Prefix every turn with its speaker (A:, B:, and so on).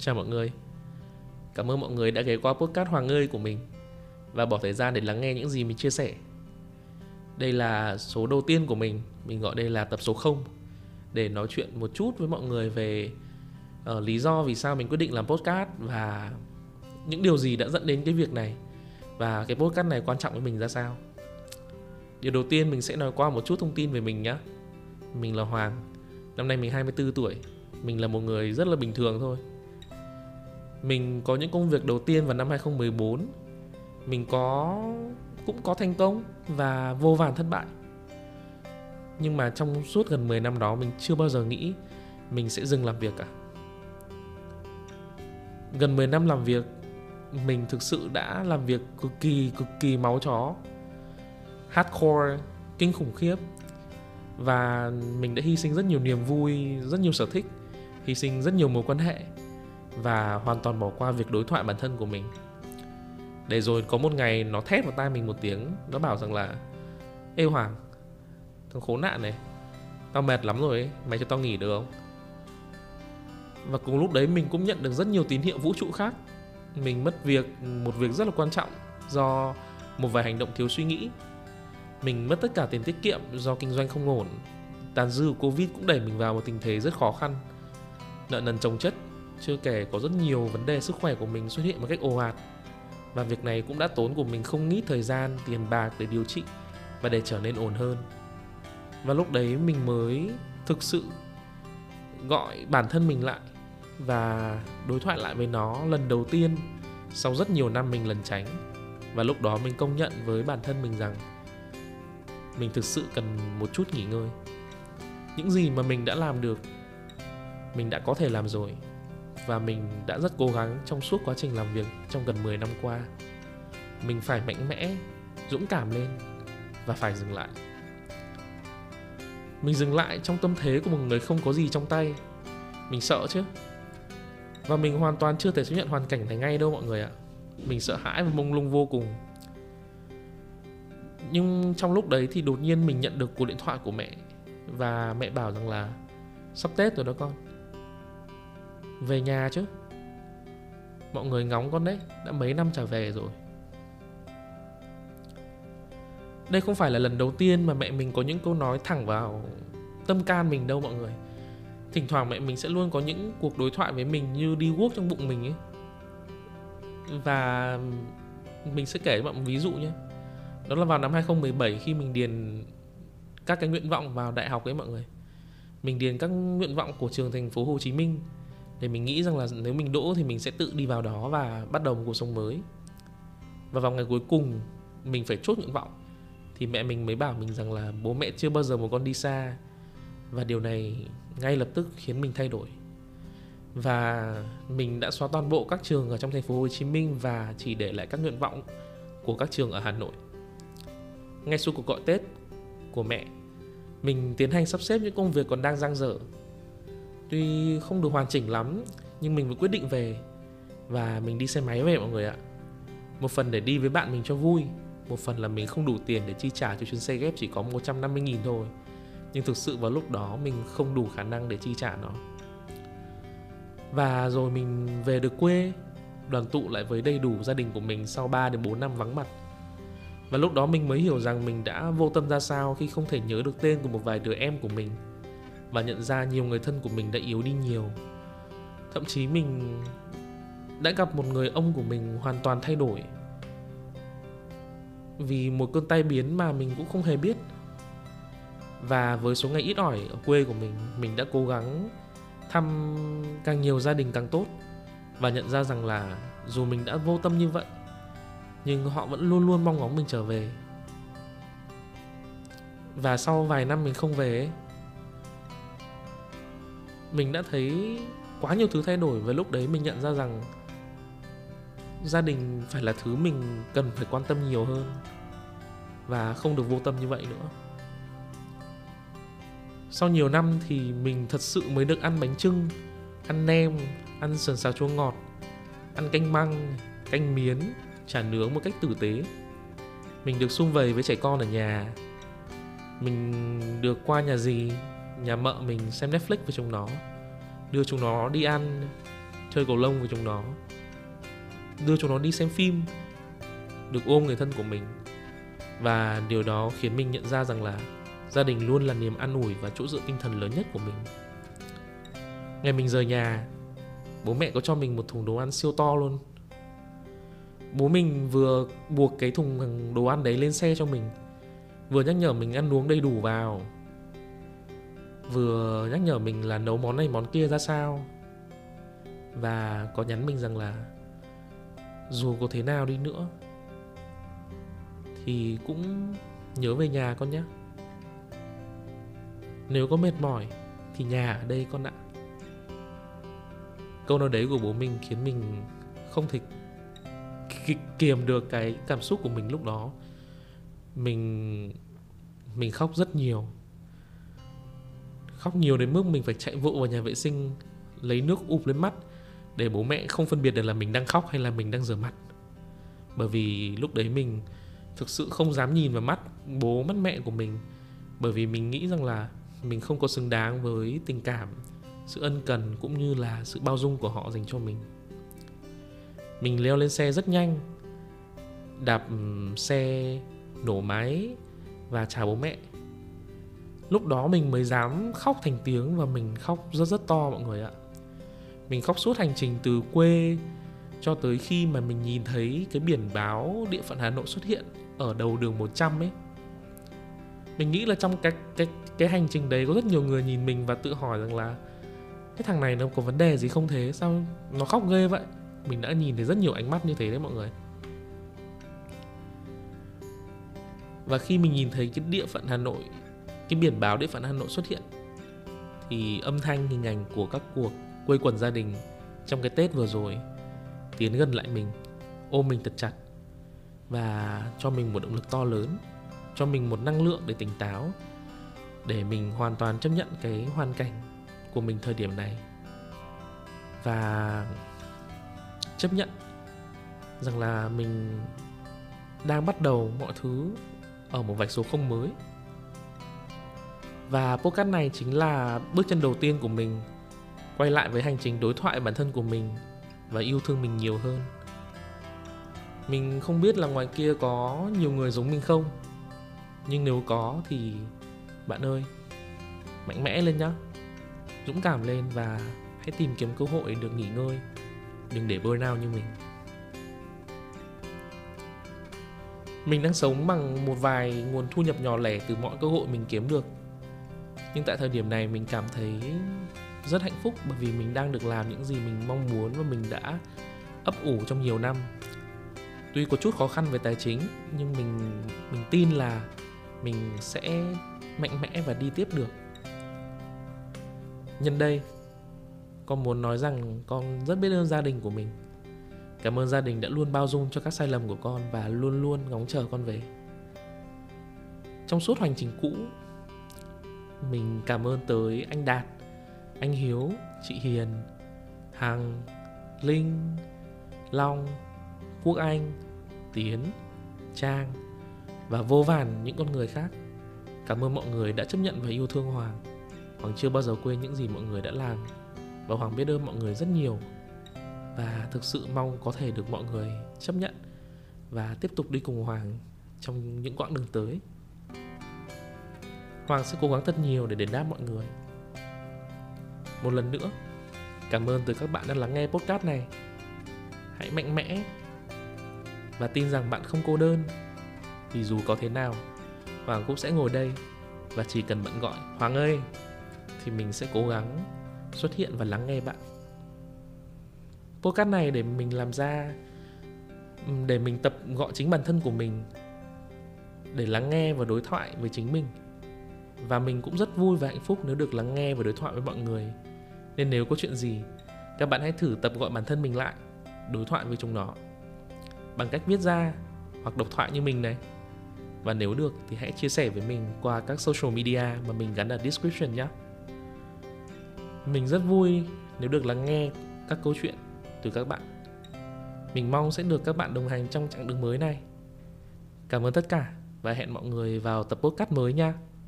A: Chào mọi người. Cảm ơn mọi người đã ghé qua podcast Hoàng ngơi của mình Và bỏ thời gian để lắng nghe những gì mình chia sẻ. Đây là số đầu tiên của mình Mình gọi đây là tập số 0 Để nói chuyện một chút với mọi người về uh, Lý do vì sao mình quyết định làm podcast Và những điều gì đã dẫn đến cái việc này Và cái podcast này quan trọng với mình ra sao. Điều đầu tiên mình sẽ nói qua một chút thông tin về mình nhé Mình là Hoàng Năm nay mình 24 tuổi. Mình là một người rất là bình thường thôi. Mình có những công việc đầu tiên vào năm 2014 Mình có cũng có thành công và vô vàn thất bại. Nhưng mà trong suốt gần 10 năm đó mình chưa bao giờ nghĩ mình sẽ dừng làm việc cả. Gần 10 năm làm việc Mình thực sự đã làm việc cực kỳ cực kỳ máu chó Hardcore, kinh khủng khiếp. Và mình đã hy sinh rất nhiều niềm vui rất nhiều sở thích hy sinh rất nhiều mối quan hệ và hoàn toàn bỏ qua việc đối thoại bản thân của mình. Để rồi có một ngày nó thét vào tai mình một tiếng, nó bảo rằng là, ê hoàng, thằng khốn nạn này, tao mệt lắm rồi ấy. mày cho tao nghỉ được không? Và cùng lúc đấy mình cũng nhận được rất nhiều tín hiệu vũ trụ khác. Mình mất việc, một việc rất là quan trọng do một vài hành động thiếu suy nghĩ. Mình mất tất cả tiền tiết kiệm do kinh doanh không ổn. Tàn dư của covid cũng đẩy mình vào một tình thế rất khó khăn. Nợ nần chồng chất chưa kể có rất nhiều vấn đề sức khỏe của mình xuất hiện một cách ồ ạt. Và việc này cũng đã tốn của mình không ít thời gian, tiền bạc để điều trị và để trở nên ổn hơn. Và lúc đấy mình mới thực sự gọi bản thân mình lại và đối thoại lại với nó lần đầu tiên sau rất nhiều năm mình lần tránh. Và lúc đó mình công nhận với bản thân mình rằng mình thực sự cần một chút nghỉ ngơi. Những gì mà mình đã làm được, mình đã có thể làm rồi và mình đã rất cố gắng trong suốt quá trình làm việc trong gần 10 năm qua. Mình phải mạnh mẽ, dũng cảm lên và phải dừng lại. Mình dừng lại trong tâm thế của một người không có gì trong tay. Mình sợ chứ? Và mình hoàn toàn chưa thể chấp nhận hoàn cảnh này ngay đâu mọi người ạ. Mình sợ hãi và mông lung vô cùng. Nhưng trong lúc đấy thì đột nhiên mình nhận được cuộc điện thoại của mẹ và mẹ bảo rằng là, sắp tết rồi đó con về nhà chứ. Mọi người ngóng con đấy, đã mấy năm trở về rồi. Đây không phải là lần đầu tiên mà mẹ mình có những câu nói thẳng vào tâm can mình đâu mọi người. Thỉnh thoảng mẹ mình sẽ luôn có những cuộc đối thoại với mình như đi guốc trong bụng mình ấy. Và mình sẽ kể cho bạn một ví dụ nhé. Đó là vào năm 2017 khi mình điền các cái nguyện vọng vào đại học ấy mọi người. Mình điền các nguyện vọng của trường thành phố Hồ Chí Minh để mình nghĩ rằng là nếu mình đỗ thì mình sẽ tự đi vào đó và bắt đầu một cuộc sống mới. Và vào ngày cuối cùng, mình phải chốt nguyện vọng. Thì mẹ mình mới bảo mình rằng là bố mẹ chưa bao giờ một con đi xa. Và điều này ngay lập tức khiến mình thay đổi. Và mình đã xóa toàn bộ các trường ở trong thành phố Hồ Chí Minh và chỉ để lại các nguyện vọng của các trường ở Hà Nội. Ngay sau cuộc gọi Tết của mẹ, Mình tiến hành sắp xếp những công việc còn đang dang dở. Tuy không được hoàn chỉnh lắm, Nhưng mình vẫn quyết định về. Và mình đi xe máy về mọi người ạ. Một phần để đi với bạn mình cho vui, Một phần là mình không đủ tiền để chi trả cho chuyến xe ghép chỉ có 150.000 thôi. Nhưng thực sự vào lúc đó mình không đủ khả năng để chi trả nó. Và rồi mình về được quê, Đoàn tụ lại với đầy đủ gia đình của mình sau 3 đến 4 năm vắng mặt. Và lúc đó mình mới hiểu rằng mình đã vô tâm ra sao khi không thể nhớ được tên của một vài đứa em của mình và nhận ra nhiều người thân của mình đã yếu đi nhiều. Thậm chí mình đã gặp một người ông của mình hoàn toàn thay đổi vì một cơn tai biến mà mình cũng không hề biết. Và với số ngày ít ỏi ở quê của mình, mình đã cố gắng thăm càng nhiều gia đình càng tốt và nhận ra rằng là dù mình đã vô tâm như vậy nhưng họ vẫn luôn luôn mong ngóng mình trở về và sau vài năm mình không về ấy, mình đã thấy quá nhiều thứ thay đổi và lúc đấy mình nhận ra rằng gia đình phải là thứ mình cần phải quan tâm nhiều hơn và không được vô tâm như vậy nữa. Sau nhiều năm thì mình thật sự mới được ăn bánh trưng ăn nem, ăn sườn xào chua ngọt, ăn canh măng, canh miến, chả nướng một cách tử tế. Mình được xung vầy với trẻ con ở nhà. Mình được qua nhà gì nhà mợ mình xem netflix với chúng nó, đưa chúng nó đi ăn, chơi cầu lông với chúng nó, đưa chúng nó đi xem phim, được ôm người thân của mình. Và điều đó khiến mình nhận ra rằng là gia đình luôn là niềm an ủi và chỗ dựa tinh thần lớn nhất của mình. Ngày mình rời nhà, bố mẹ có cho mình một thùng đồ ăn siêu to luôn. Bố mình vừa buộc cái thùng đồ ăn đấy lên xe cho mình, vừa nhắc nhở mình ăn uống đầy đủ vào vừa nhắc nhở mình là nấu món này, món kia ra sao. Và có nhắn mình rằng là, dù có thế nào đi nữa, thì cũng nhớ về nhà con nhé. Nếu có mệt mỏi, thì nhà ở đây con ạ. Câu nói đấy của bố mình khiến mình không thể kiềm được cái cảm xúc của mình lúc đó. Mình mình khóc rất nhiều khóc nhiều đến mức mình phải chạy vội vào nhà vệ sinh, lấy nước ụp lên mắt để bố mẹ không phân biệt được là mình đang khóc hay là mình đang rửa mặt. Bởi vì lúc đấy mình thực sự không dám nhìn vào mắt bố mắt mẹ của mình, bởi vì mình nghĩ rằng là mình không có xứng đáng với tình cảm, sự ân cần cũng như là sự bao dung của họ dành cho mình. Mình leo lên xe rất nhanh, đạp xe nổ máy và chào bố mẹ lúc đó mình mới dám khóc thành tiếng và mình khóc rất rất to mọi người ạ. Mình khóc suốt hành trình từ quê cho tới khi mà mình nhìn thấy cái biển báo địa phận Hà Nội xuất hiện ở đầu đường 100 ấy. Mình nghĩ là trong cái cái cái hành trình đấy có rất nhiều người nhìn mình và tự hỏi rằng là cái thằng này nó có vấn đề gì không thế? Sao nó khóc ghê vậy? Mình đã nhìn thấy rất nhiều ánh mắt như thế đấy mọi người. Và khi mình nhìn thấy cái địa phận Hà Nội cái biển báo địa phận Hà Nội xuất hiện. Thì âm thanh, hình ảnh của các cuộc quây quần gia đình trong cái Tết vừa rồi tiến gần lại mình, ôm mình thật chặt và cho mình một động lực to lớn, cho mình một năng lượng để tỉnh táo, để mình hoàn toàn chấp nhận cái hoàn cảnh của mình thời điểm này. Và chấp nhận rằng là mình đang bắt đầu mọi thứ ở một vạch số không mới và podcast này chính là bước chân đầu tiên của mình quay lại với hành trình đối thoại bản thân của mình và yêu thương mình nhiều hơn. Mình không biết là ngoài kia có nhiều người giống mình không, nhưng nếu có thì bạn ơi, mạnh mẽ lên nhá. Dũng cảm lên và hãy tìm kiếm cơ hội được nghỉ ngơi, đừng để burnout như mình. Mình đang sống bằng một vài nguồn thu nhập nhỏ lẻ từ mọi cơ hội mình kiếm được nhưng tại thời điểm này mình cảm thấy rất hạnh phúc bởi vì mình đang được làm những gì mình mong muốn và mình đã ấp ủ trong nhiều năm. Tuy có chút khó khăn về tài chính, nhưng mình mình tin là mình sẽ mạnh mẽ và đi tiếp được. Nhân đây, con muốn nói rằng con rất biết ơn gia đình của mình. Cảm ơn gia đình đã luôn bao dung cho các sai lầm của con và luôn luôn ngóng chờ con về. Trong suốt hành trình cũ mình cảm ơn tới anh đạt, anh hiếu, chị hiền, hằng, linh, long, quốc anh, tiến, trang và vô vàn những con người khác. Cảm ơn mọi người đã chấp nhận và yêu thương hoàng. Hoàng chưa bao giờ quên những gì mọi người đã làm và hoàng biết ơn mọi người rất nhiều. Và thực sự mong có thể được mọi người chấp nhận và tiếp tục đi cùng hoàng trong những quãng đường tới hoàng sẽ cố gắng thật nhiều để đền đáp mọi người. Một lần nữa, cảm ơn từ các bạn đã lắng nghe podcast này. Hãy mạnh mẽ và tin rằng bạn không cô đơn, vì dù có thế nào, hoàng cũng sẽ ngồi đây và chỉ cần bạn gọi, hoàng ơi, thì mình sẽ cố gắng xuất hiện và lắng nghe bạn. Podcast này để mình làm ra, để mình tập gọi chính bản thân của mình, để lắng nghe và đối thoại với chính mình và mình cũng rất vui và hạnh phúc nếu được lắng nghe và đối thoại với mọi người. Nên nếu có chuyện gì, các bạn hãy thử tập gọi bản thân mình lại, đối thoại với chúng nó. Bằng cách viết ra hoặc độc thoại như mình này. Và nếu được thì hãy chia sẻ với mình qua các social media mà mình gắn ở description nhé. Mình rất vui nếu được lắng nghe các câu chuyện từ các bạn. Mình mong sẽ được các bạn đồng hành trong chặng đường mới này. Cảm ơn tất cả và hẹn mọi người vào tập podcast mới nha.